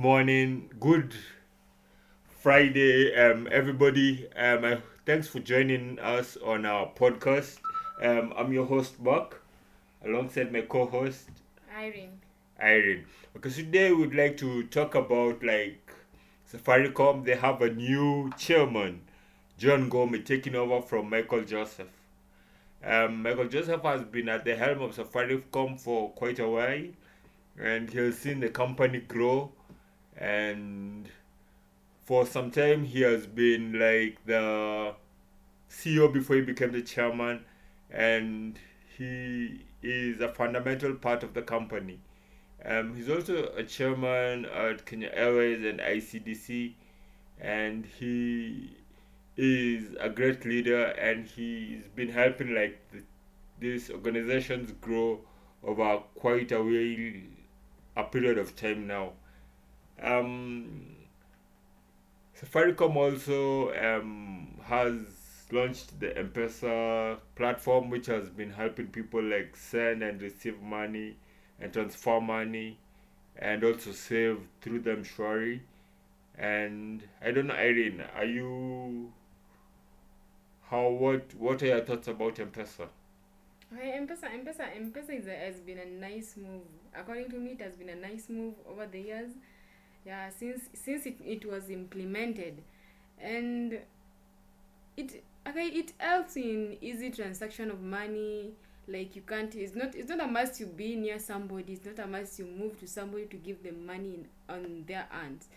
morning, good Friday, um, everybody. Um, uh, thanks for joining us on our podcast. Um, I'm your host, Mark, alongside my co-host, Irene. Irene. Okay, so today we'd like to talk about like Safaricom. They have a new chairman, John Ngumi, taking over from Michael Joseph. Um, Michael Joseph has been at the helm of Safaricom for quite a while, and he has seen the company grow. And for some time, he has been like the CEO before he became the chairman, and he is a fundamental part of the company. Um, he's also a chairman at Kenya Airways and ICDC, and he is a great leader, and he's been helping like the, these organizations grow over quite a while, a period of time now. Um, Safaricom also um, has launched the M-Pesa platform, which has been helping people like send and receive money and transfer money and also save through M-Shwari. And I don't know, Irene, are you how what what are your thoughts about M-Pesa? Okay, M-Pesa, M-Pesa, M-Pesa is has been a nice move. According to me, it has been a nice move over the years. Yeah, since since it, it was implemented, and it okay it helps in easy transaction of money. Like you can't. It's not. It's not a must you be near somebody. It's not a must you move to somebody to give them money in, on their hands.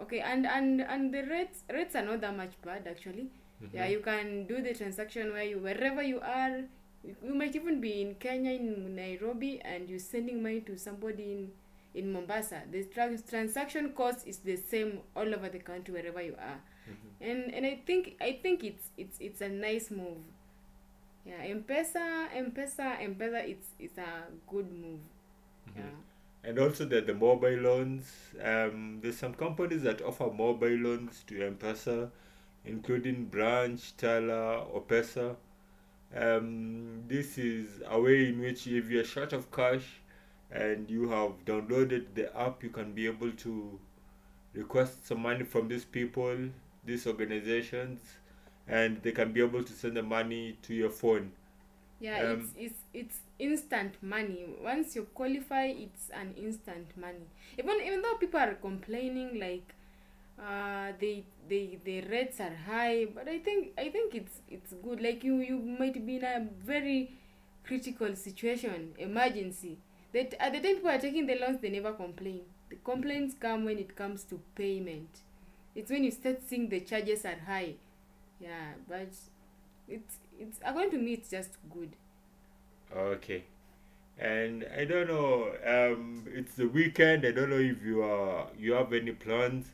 Okay, and and and the rates rates are not that much bad actually. Mm-hmm. Yeah, you can do the transaction where you wherever you are. You you might even be in Kenya, in Nairobi, and you're sending money to somebody in in Mombasa. The trans- transaction cost is the same all over the country wherever you are. And and I think I think it's it's it's a nice move. Yeah, M-Pesa, M-Pesa, M-Pesa. It's it's a good move. Yeah. And also that the mobile loans, um, there's some companies that offer mobile loans to M-Pesa, including Branch, Tala, Opesa. Um, this is a way in which if you're short of cash and you have downloaded the app, you can be able to request some money from these people, these organizations, and they can be able to send the money to your phone. Yeah, Um, it's it's it's instant money. Once you qualify, it's an instant money. Even even though people are complaining like uh they they the rates are high, but I think I think it's it's good. Like you you might be in a very critical situation, emergency. That at the time people are taking the loans, they never complain. The complaints come when it comes to payment. It's when you start seeing the charges are high. Yeah, but it's it's according to me it's just good. Okay. And I don't know, um, it's the weekend. I don't know if you are you have any plans.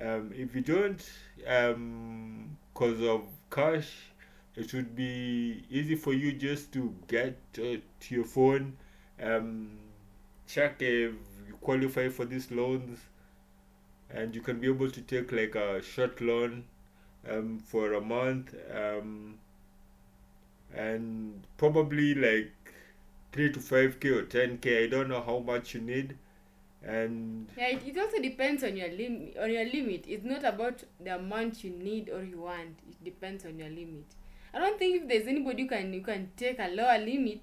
Um, if you don't, um, cause of cash, it should be easy for you just to get uh, to your phone, um, check if you qualify for these loans, and you can be able to take like a short loan, um, for a month, um, and probably like three to five k or ten k. I don't know how much you need, and Yeah, it, it also depends on your lim on your limit. It's not about the amount you need or you want. It depends on your limit. I don't think if there's anybody you can you can take a lower limit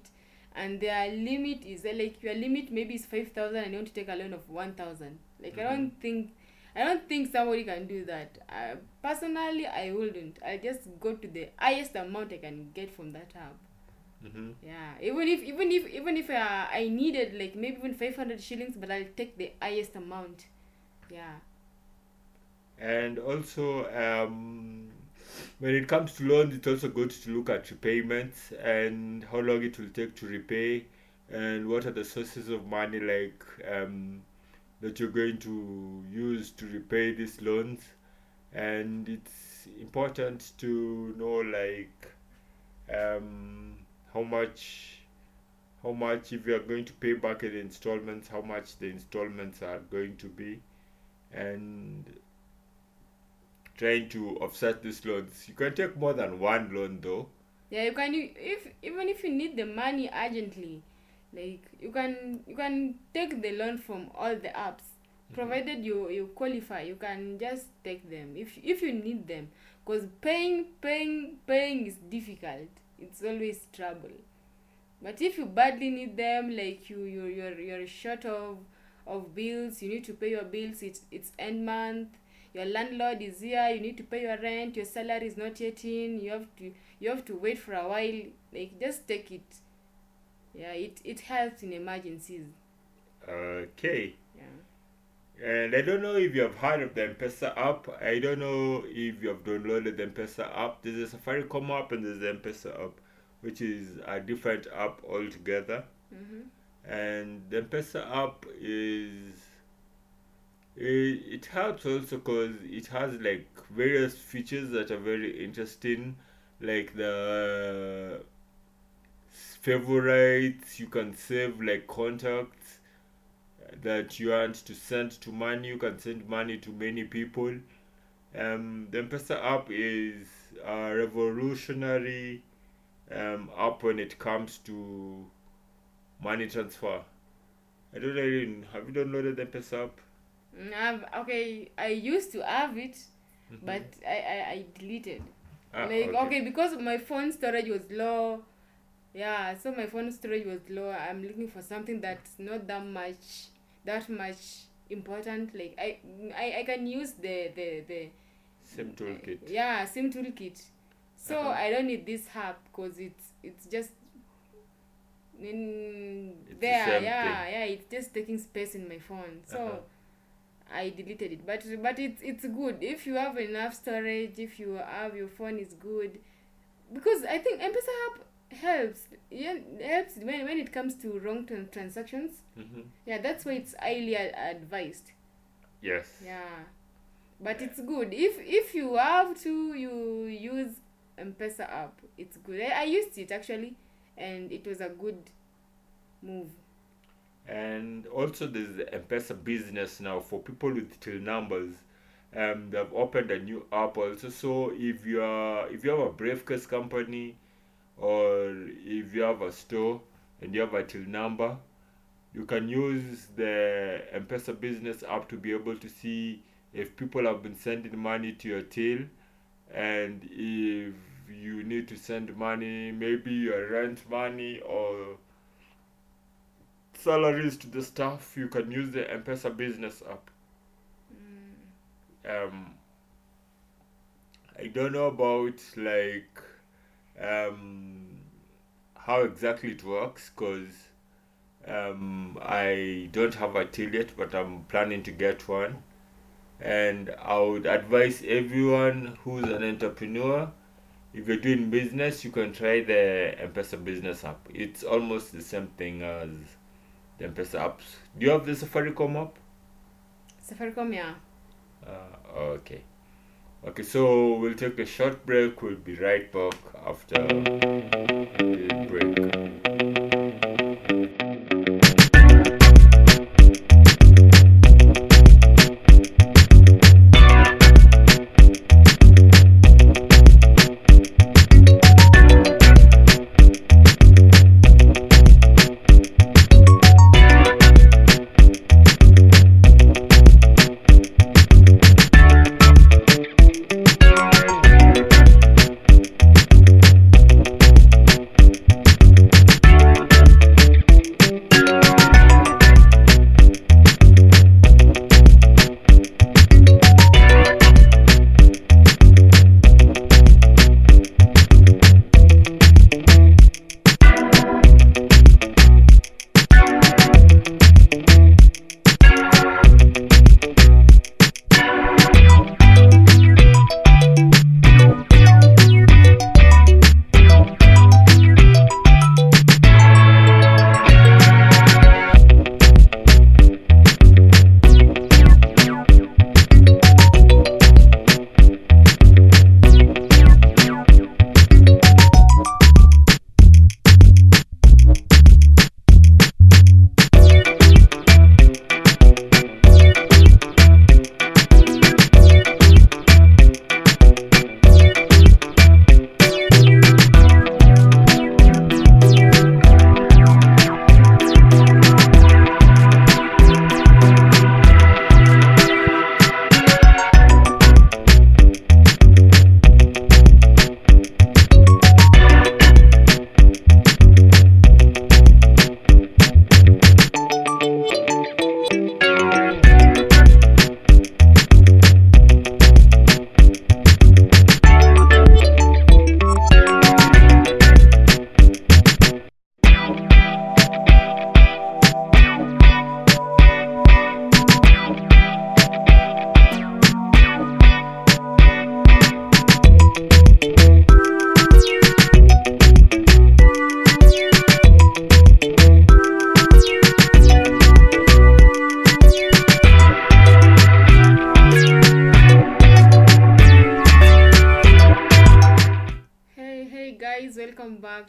and their limit is uh, like your limit maybe is five thousand and you want to take a loan of one thousand. Like I don't think I don't think somebody can do that. Uh, personally, I wouldn't. I just go to the highest amount I can get from that hub. Mhm. Yeah, even if even if even if uh, I needed like maybe even five hundred shillings, but I'll take the highest amount. Yeah. and also um, when it comes to loans, it's also good to look at repayments and how long it will take to repay, and what are the sources of money like um, that you're going to use to repay these loans, and it's important to know like um, how much how much if you are going to pay back in installments how much the installments are going to be. And trying to offset these loans. You can take more than one loan though. Yeah, you can if even if you need the money urgently, like you can you can take the loan from all the apps. Mm-hmm. provided you you qualify you can just take them if if you need them. Because paying paying paying is difficult. It's always trouble. But if you badly need them like you you you're you're short of of bills you need to pay your bills it's it's end month your landlord is here you need to pay your rent your salary is not yet in you have to you have to wait for a while like just take it yeah it it helps in emergencies Okay. yeah And I don't know if you have heard of the M-Pesa app. I don't know if you have downloaded the M-Pesa app. There's a Safaricom app and there's the M-Pesa app, which is a different app altogether. mm-hmm. And the M-Pesa app is it, helps also because it has like various features that are very interesting, like the favorites. You can save like contacts that you want to send to money. You can send money to many people. Um, the M-Pesa app is a revolutionary um, app when it comes to money transfer. I don't know. Have you downloaded the M-Pesa app? Mm, I've, okay i used to have it Mhm. but I, I i deleted Ah, like okay. because my phone storage was low yeah so my phone storage was low i'm looking for something that's not that much that much important like i i, I can use the the the SIM toolkit. yeah sim toolkit so Uh-huh. i don't need this app because it's it's just in It's there yeah thing. yeah it's just taking space in my phone so Uh-huh. I deleted it. But but it's it's good. If you have enough storage if you have your phone is good. Because i think m-pesa app helps. Yeah helps when, when it comes to wrong tran- transactions. Hmm yeah that's why it's highly advised. Yes. yeah. But it's good. If if you have to you use m-pesa app it's good. I, I used it actually and it was a good move And also there's the M-Pesa business now for people with till numbers. Um, they've opened a new app also. So if you are if you have a briefcase company or if you have a store and you have a till number, you can use the M-Pesa business app to be able to see if people have been sending money to your till and if you need to send money, maybe your rent money or salaries to the staff, you can use the M-Pesa business app. Um, I don't know about like um, how exactly it works because um, I don't have a till yet, but I'm planning to get one. And I would advise everyone who's an entrepreneur, if you're doing business, you can try the M-Pesa business app. It's almost the same thing as the M-Pesa apps. Do you have the Safaricom app? safaricom yeah Uh, okay. Okay, so we'll take a short break. We'll be right back after the break.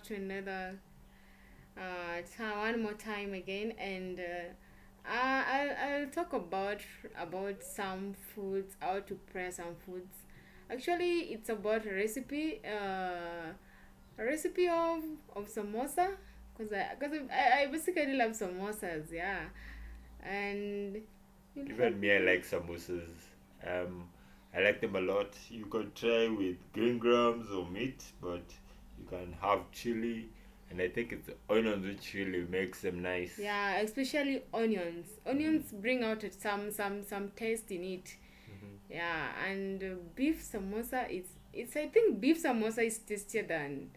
Back to another uh, time, one more time again, and uh, I- I'll, I'll talk about about some foods, how to prepare some foods. Actually, it's about a recipe, uh, a recipe of of samosa, cause I cause I, I basically love samosas, yeah, and Even me, I like samosas. Um, I like them a lot. You can try with green grams or meat, but you can have chili, and I think it's onions with chili makes them nice. Yeah, especially onions. Onions bring out some some some taste in it. Mhm. Yeah, and uh, beef samosa it's it's I think beef samosa is tastier than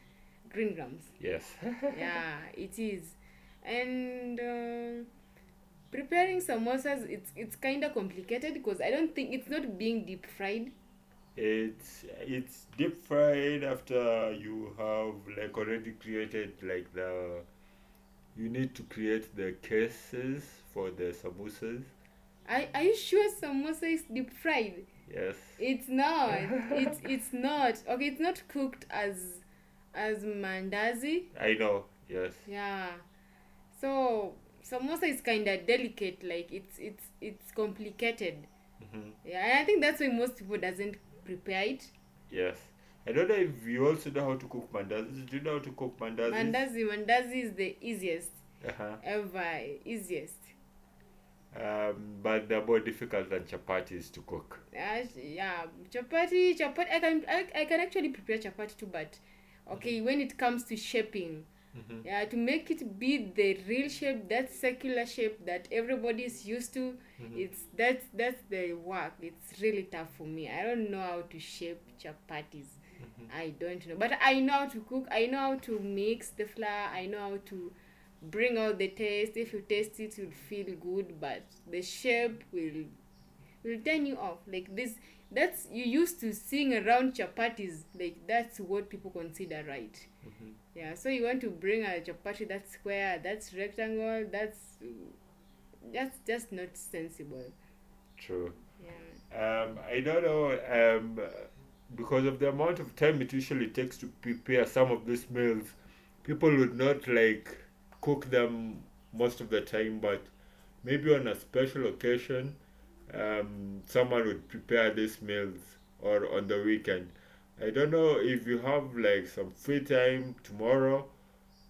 green grams. Yes. yeah, it is. And uh, preparing samosas it's it's kind of complicated because I don't think it's not being deep fried. It's it's deep fried after you have like already created like the you need to create the cases for the samosas. Are, are you sure samosa is deep fried? Yes. It's not. it's it's not. Okay, it's not cooked as as mandazi. I know. Yes. Yeah. So samosa is kind of delicate. Like it's it's it's complicated. hmm Yeah, and I think that's why most people doesn't prepare it. Yes. I don't know if you also know how to cook mandazi. Do you know how to cook mandazis? Mandazi, mandazi is the easiest uh-huh. ever. Easiest. Um, but they're more difficult than chapatis to cook. Uh, yeah, chapati, chapati. I can I, I can actually prepare chapati too, but okay, when it comes to shaping, hmm yeah, to make it be the real shape, that circular shape that everybody is used to, Mhm. it's that's that's the work. It's really tough for me. I don't know how to shape chapatis. Mhm. I don't know, but I know how to cook. I know how to mix the flour. I know how to bring out the taste. If you taste it, you'll feel good, but the shape will will turn you off. Like this, that's you used to seeing around chapatis. Like that's what people consider right. Yeah, so you want to bring a chapati that's square, that's rectangle, that's that's just not sensible. True. Yeah. Um, I don't know. Um, because of the amount of time it usually takes to prepare some of these meals, people would not like cook them most of the time, but maybe on a special occasion, um, someone would prepare these meals or on the weekend. I don't know if you have like some free time tomorrow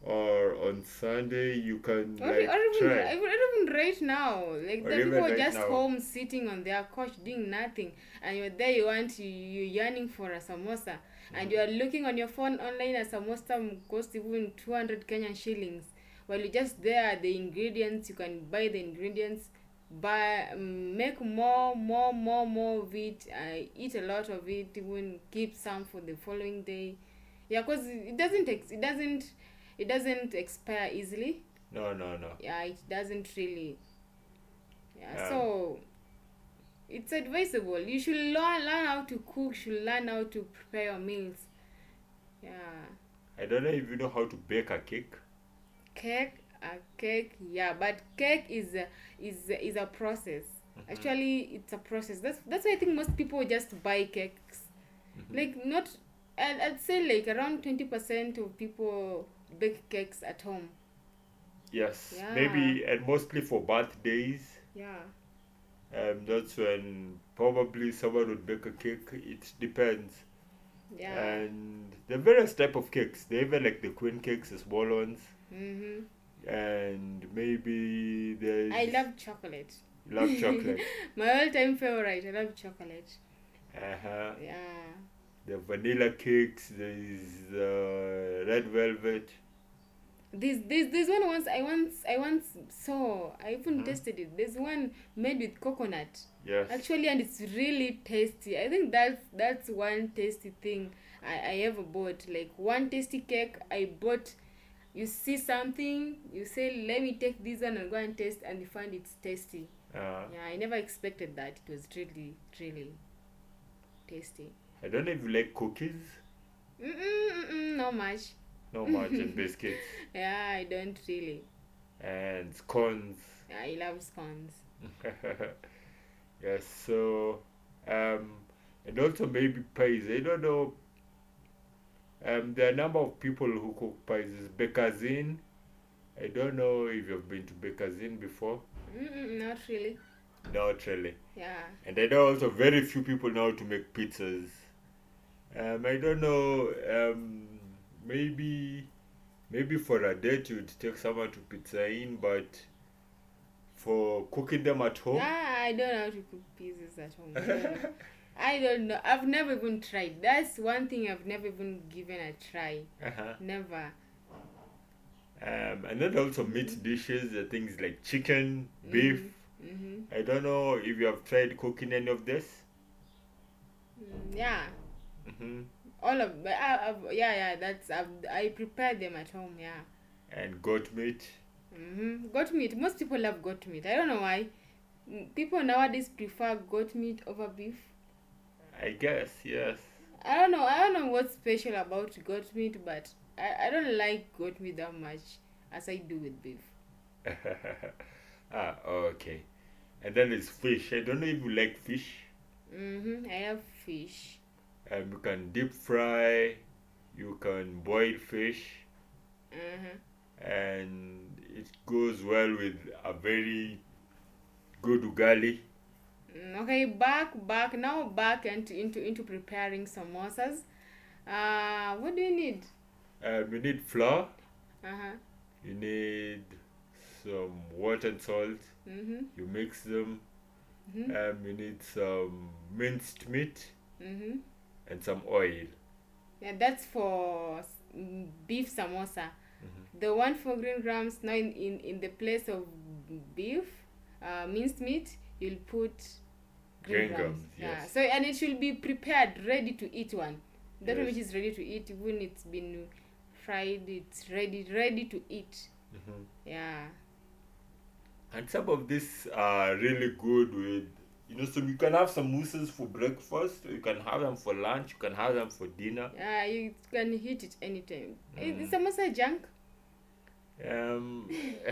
or on Sunday, you can Or, like or even, try. or even right now, like Or the people are just now. home sitting on their couch doing nothing, and you're there. You want you you're yearning for a samosa, and mm-hmm. you are looking on your phone online. A samosa costs even two hundred Kenyan shillings. While you're just there, the ingredients you can buy the ingredients, buy um, make more, more, more, more of it. i eat a lot of it. Even keep some for the following day. Yeah, cause it doesn't ex- it doesn't it doesn't expire easily No, no, no. yeah it doesn't really yeah Yeah. so it's advisable you should learn learn how to cook should learn how to prepare your meals yeah I don't know if you know how to bake a cake. cake a cake yeah but cake is a, is a, is a process Mhm. actually it's a process that's that's why i think most people just buy cakes Mhm. like not I'd, I'd say like around 20% of people bake cakes at home Yes, Yeah. maybe and mostly for birthdays. yeah Um, that's when probably someone would bake a cake. It depends. yeah And the various type of cakes. They even like the queen cakes, the small ones, mm-hmm. And maybe there's. I love chocolate. You love chocolate. My all-time favorite. I love chocolate. uh huh. Yeah. The vanilla cakes. There's the red velvet. This this this one once I once I once saw. I even Mhm. tasted it. There's one made with coconut. Yes. Actually, and it's really tasty. I think that's that's one tasty thing I, I ever bought. Like one tasty cake I bought. You see something, you say, "Let me take this one and go and taste," and you find it's tasty. Uh, Yeah, I never expected that. It was really, really tasty. I don't know if you like cookies. Mm-mm, mm-mm, not much. Not much and biscuits Yeah, I don't really. and scones. I love scones. yes, so um and also maybe pies. I don't know. Um, there are a number of people who cook pies. There's Baker's Inn. I don't know if you've been to Baker's Inn before. Mm-mm, not really. Not really. Yeah. And I know also very few people know how to make pizzas. Um, I don't know. Um, maybe, maybe for a date you'd take someone to Pizza Inn, but for cooking them at home, Ah, I don't know how to cook pizzas at home. I don't know. I don't know. I've never even tried. That's one thing I've never even given a try. uh-huh. Never. um, and then also meat dishes, uh, things like chicken, beef. Mm-hmm. I don't know if you have tried cooking any of this. Mm, yeah. hmm All of but I, I've, yeah yeah that's I've, I prepare them at home yeah. And goat meat. Mm-hmm. Goat meat. Most people love goat meat. I don't know why. Mm, People nowadays prefer goat meat over beef. I guess yes. I don't know. I don't know what's special about goat meat, but I, I don't like goat meat that much as I do with beef. ah, okay. And then there's fish. I don't know if you like fish. Mm-hmm. I have fish. Um, you can deep fry, you can boil fish, Uh-huh. and it goes well with a very good ugali. Mm, Okay, back back now back into into into preparing samosas. Uh, what do you need? Um, you need flour, Uh-huh. you need some water and salt. Mm-hmm. You mix them. Mm-hmm. Um, you need some minced meat Mm-hmm. and some oil. Yeah, that's for beef samosa. Mhm. The one for green grams now in, in, in the place of beef, uh, minced meat, you'll put green, Green grams. grams, Yeah. yes. So and it should be prepared, ready to eat one. That Yes. which is ready to eat when it's been fried, it's ready ready to eat. Mhm. Yeah. And some of these are really good with, you know, so you can have samosas for breakfast, you can have them for lunch, you can have them for dinner. Yeah, you can eat it anytime. Mm. Is samosa junk? Um,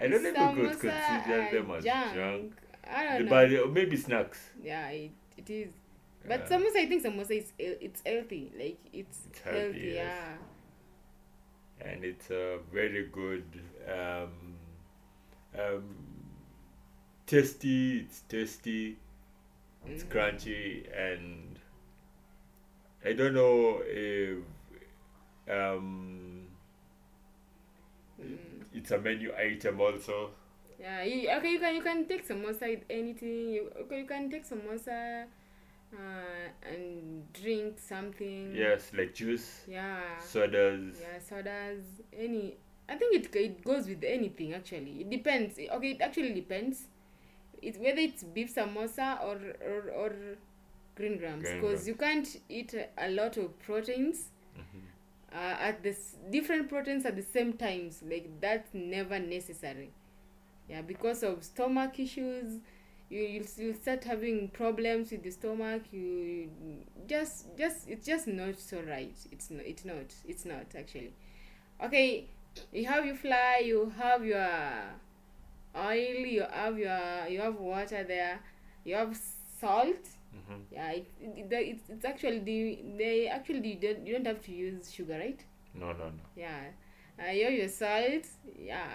I don't know if we could consider them as junk. I don't know. But maybe snacks. Yeah, it, it is. But Uh, samosa, I think samosa is it's healthy. Like it's, It's healthy, healthy. yes. Yeah. and it's a very good, um, um, tasty. It's tasty. It's Mhm. crunchy, and I don't know if um, Mm. it's a menu item also. Yeah. You, okay, you can you can take samosa with anything. You okay, you can take some samosa, uh, and drink something. Yes, like juice, Yeah. sodas. Yeah, sodas. Any. I think it it goes with anything actually. It depends. Okay, it actually depends. It's whether it's beef samosa or or, or green grams because you can't eat a, lot of proteins Mhm. uh, at this different proteins at the same times. Like that's never necessary. Yeah, because of stomach issues, you you'll, you'll start having problems with the stomach. You just just it's just not so right. It's not. It's not. It's not actually. Okay, you have your flour. You have your oil. You have your you have water there. You have salt. Mhm. Yeah, it, it, it's, it's actually the they actually you don't, you don't have to use sugar, right? No, no, no. Yeah. Uh, you have your salt. Yeah.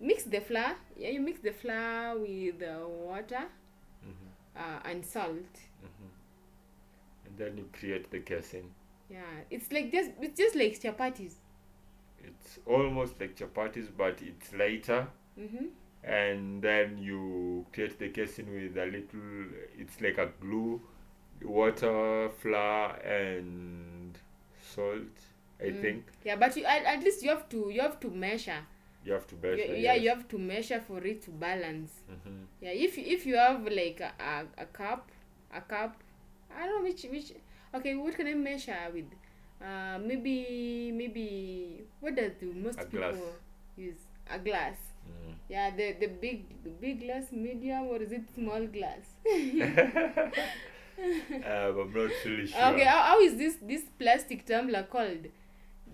Mix the flour. Yeah, you mix the flour with the water Mhm. uh, and salt. Mhm. And then you create the casing. Yeah, it's like just it's just like chapatis. It's almost like chapatis, but it's lighter. Mm-hmm. And then you create the casing with a little. It's like a glue, water, flour, and salt. I Mm. think Yeah, but you at, at least you have to you have to measure. You have to You- measure. yeah, you have to measure for it to balance. hmm Yeah, if you- if you have like a, a, a cup, a cup, I don't know which which. Okay, what can I measure with? Uh, maybe maybe what does the most A people glass. use? A glass. Mm. Yeah, the the big the big glass, medium, or is it small glass? um, I'm not really sure. Okay, how, how is this this plastic tumbler called?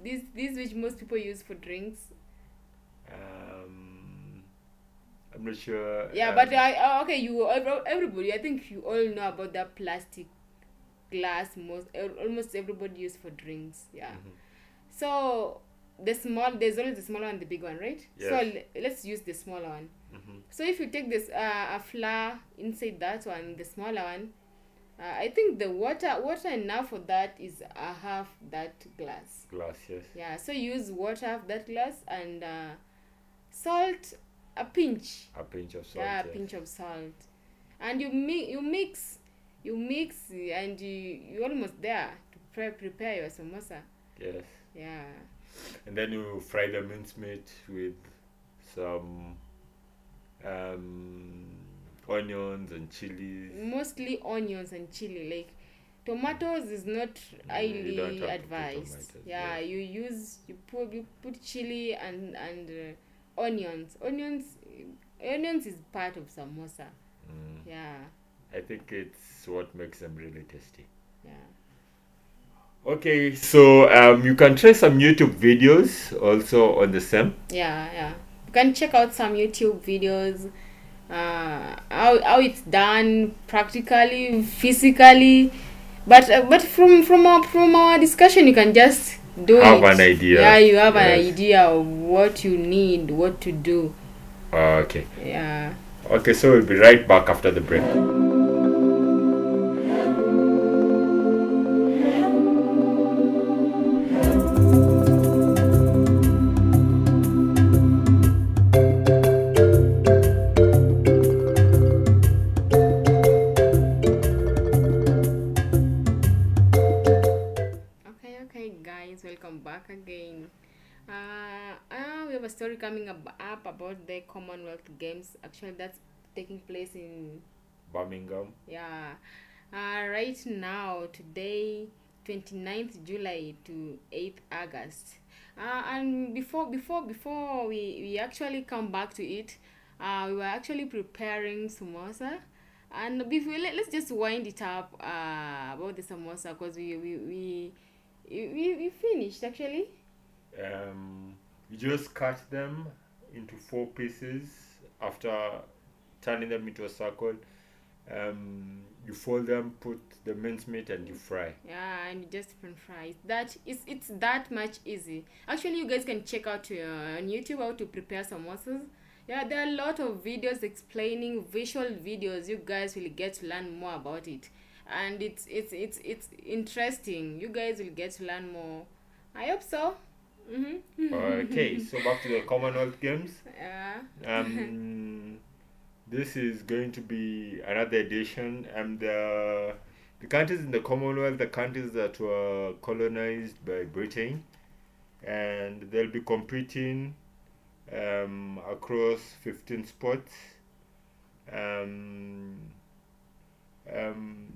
This this which most people use for drinks. Um, I'm not sure. Yeah, um, but I uh, okay, you every- everybody. I think you all know about that plastic glass most almost everybody use for drinks yeah Mhm. so the small there's always the smaller one and the big one right so Yes. l- let's use the smaller one Mhm. so if you take this uh, a flour inside that one the smaller one uh, i think the water water enough for that is a half that glass Glass, yes. yeah so use water half that glass and uh, salt a pinch A pinch of salt. yeah, a pinch of salt and you mix you mix you mix and you you almost there to pre- prepare your samosa Yes. yeah And then you fry the mincemeat with some um, onions and chilies. mostly onions and chili like tomatoes is not Mm, highly have to put advised tomatoes, yeah yes. you use you put you put chili and and uh, onions onions onions is part of samosa Mm. yeah I think it's what makes them really tasty. yeah Okay, so um, you can try some YouTube videos also on the same. yeah yeah you can check out some youtube videos uh how, how it's done practically physically but uh, but from from our from our discussion you can just do Have it an idea. yeah you have an idea of what you need what to do Okay. yeah Okay, so we'll be right back after the break. Back again uh, uh we have a story coming up, up about the commonwealth games. Actually that's taking place in Birmingham. yeah. Uh, right now today 29th july to 8th august. Uh, and before before before we, we actually come back to it uh, we were actually preparing samosa. And before let, let's just wind it up uh, about the samosa because we we, we we we finished actually. Um, you just cut them into four pieces after turning them into a circle. Um, you fold them, put the mincemeat, and you fry. yeah and just french fries that is it's that much easy. Actually you guys can check out uh, on youtube how to prepare some samosas yeah there are a lot of videos explaining visual videos. You guys will get to learn more about it and it's it's it's it's interesting you guys will get to learn more i hope so mm-hmm. Okay, so back to the Commonwealth Games. yeah Um, this is going to be another edition. Um, the the countries in the Commonwealth, the countries that were colonized by Britain, and they'll be competing um, across 15 sports. Um, um,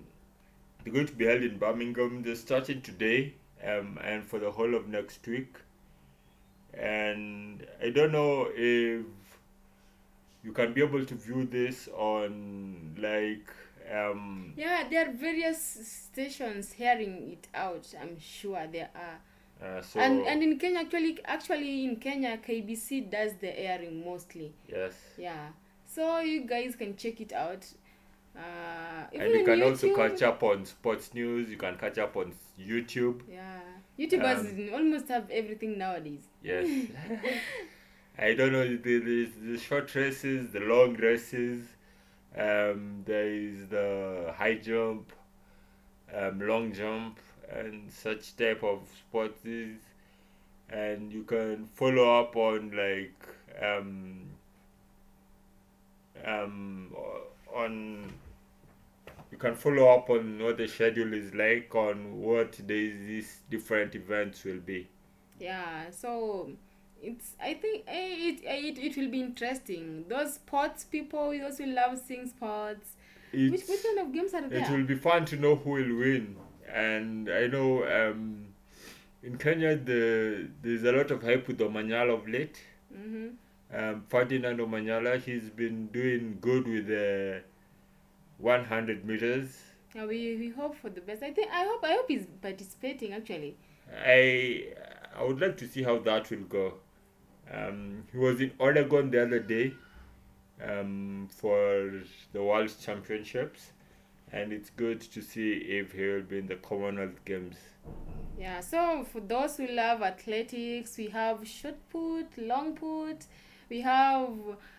they're going to be held in Birmingham. They're starting today um, and for the whole of next week. And I don't know if you can be able to view this on like um, yeah there are various stations hearing it out i'm sure there are uh, so and and in Kenya actually actually in Kenya KBC does the airing mostly. yes. Yeah. So you guys can check it out. Uh and you can also catch up on sports news. You can catch up on YouTube. Yeah. YouTubers Um, almost have everything nowadays. Yes. I don't know the, the the short races, the long races. Um, there is the high jump, um, long jump, and such type of sports. And you can follow up on like um, um, on you can follow up on what the schedule is like on what days these different events will be. Yeah. So it's I think eh, it eh, it, it will be interesting. Those sports people, those who love seeing sports. Which, which kind of games are there it will be fun to know who will win. And I know um, in Kenya the there's a lot of hype with Omanyala of late. Mm-hmm. Um, Ferdinand Omanyala, he's been doing good with the 100 meters. Yeah, we, we hope for the best. I think I hope I hope he's participating actually. I I would like to see how that will go. Um, he was in Oregon the other day um, for the World Championships, and it's good to see if he will be in the Commonwealth Games. Yeah, so for those who love athletics, we have short put, long put, we have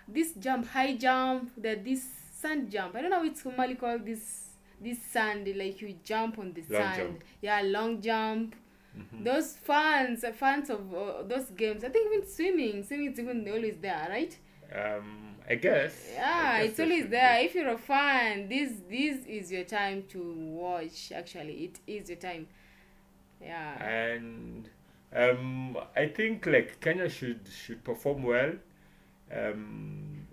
this jump, high jump, that this sand jump. I don't know how it's normally called this this sand, like you jump on the Long sand. jump. Yeah, long jump. Mhm. Those fans, uh, fans of uh, those games. I think even swimming, swimming is even always there, right? Um, I guess. Yeah, I guess it's always should be. there. If you're a fan, this this is your time to watch. Actually, it is your time. Yeah. and um, I think like Kenya should should perform well. Um,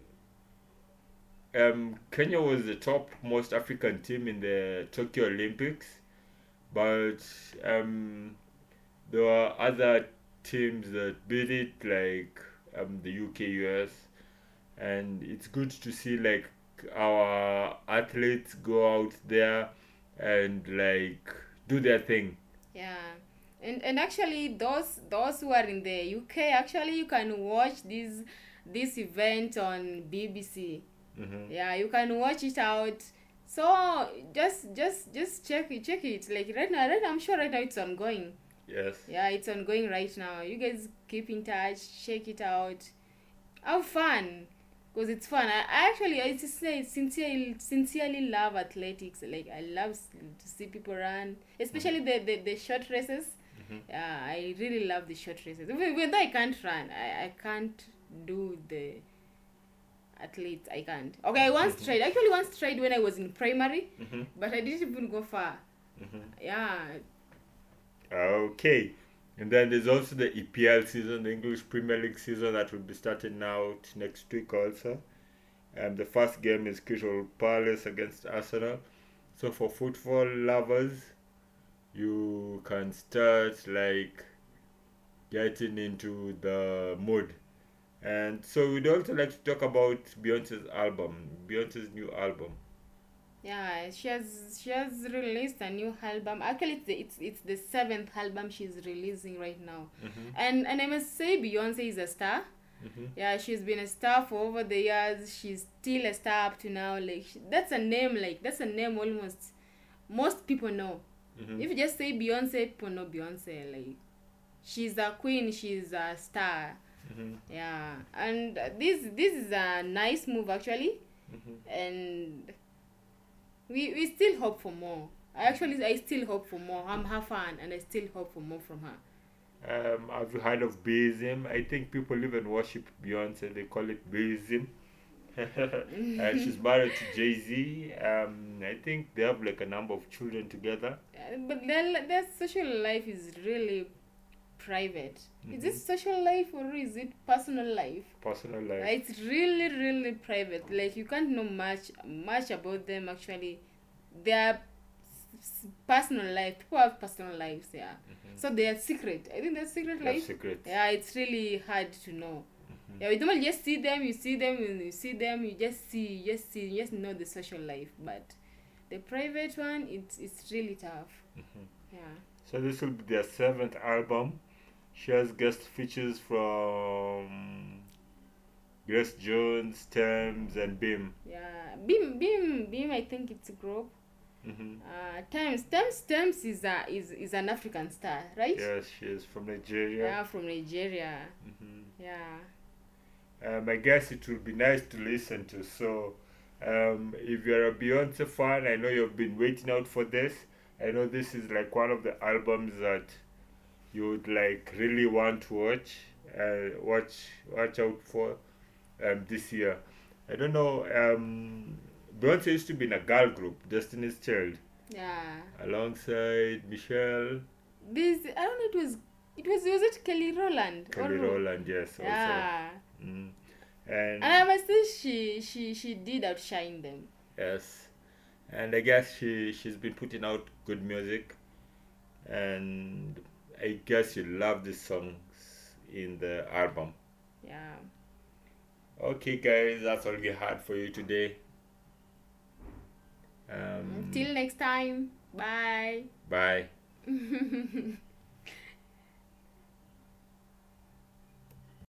um, Kenya was the top most African team in the Tokyo Olympics, but um, there were other teams that beat it like um, the UK, US, and it's good to see like our athletes go out there and like do their thing. Yeah. And and actually those those who are in the UK actually you can watch this this event on BBC. hmm Yeah, you can watch it out. So just just just check it check it. Like right now right now I'm sure right now it's ongoing. Yes. Yeah, it's ongoing right now. You guys keep in touch, check it out. Have fun. Because it's fun. I, I actually, I say, sincerely, sincerely love athletics. Like, I love to see people run, especially the, the, the short races. Mhm. Yeah, I really love the short races. Even, even though I can't run, I, I can't do the athletes. I can't. Okay, I once Mhm. tried. Actually, once tried when I was in primary, hmm but I didn't even go far. hmm Yeah, Okay. And then there's also the EPL season, the English Premier League season that will be starting out next week also. Um, the first game is Crystal Palace against Arsenal. So for football lovers, you can start like getting into the mood. And so we'd also like to talk about Beyonce's album, Beyonce's new album. Yeah, she has she has released a new album. Actually, it's the, it's it's the seventh album she's releasing right now. Mm-hmm. And and I must say, Beyonce is a star. Mm-hmm. Yeah, she's been a star for over the years. She's still a star up to now. Like she, that's a name. Like that's a name almost most people know. Mm-hmm. If you just say Beyonce, people know Beyonce. Like she's a queen. She's a star. Mm-hmm. Yeah, and this this is a nice move actually Mm-hmm. and we we still hope for more. I actually I still hope for more. I'm her fan and I still hope for more from her. Um, have you heard of Bayism? I think people even worship Beyonce. And they call it Bayism. and she's married to Jay Z. Um, I think they have like a number of children together. Uh, But their their social life is really private. Is Mhm. it social life or is it personal life? Personal life. It's really really private. Like you can't know much much about them actually. Their personal life. People have personal lives. Yeah. Mhm. So they are secret. I think they're secret They life. secrets. Yeah, it's really hard to know. Mhm. Yeah, we normally just see them, you see them, and you see them, you just see, you just see, you just know the social life. But the private one, it's it's really tough. Mhm. Yeah. So this will be their seventh album. She has guest features from Grace Jones, Tems, and Beam. Yeah. Beam Beam Beam I think it's a group. hmm Uh Tems Tems Tems is a is, is an African star, right? Yes, she is from Nigeria. Yeah, from Nigeria. hmm Yeah. Um, I guess it will be nice to listen to. So, um, if you're a Beyonce fan, I know you've been waiting out for this. I know this is like one of the albums that you would like really want to watch, uh, watch, watch out for, um, this year. I don't know. Um, Beyonce used to be in a girl group, Destiny's Child, Yeah. alongside Michelle, This I don't know it was it was was it Kelly Rowland? Kelly Or- Rowland, yes, also. Yeah. Mm. And And I must say she she she did outshine them. Yes, and I guess she she's been putting out good music, and I guess you love the songs in the album. Yeah. Okay, guys, that's all we had for you today. Um, Till next time. Bye. bye.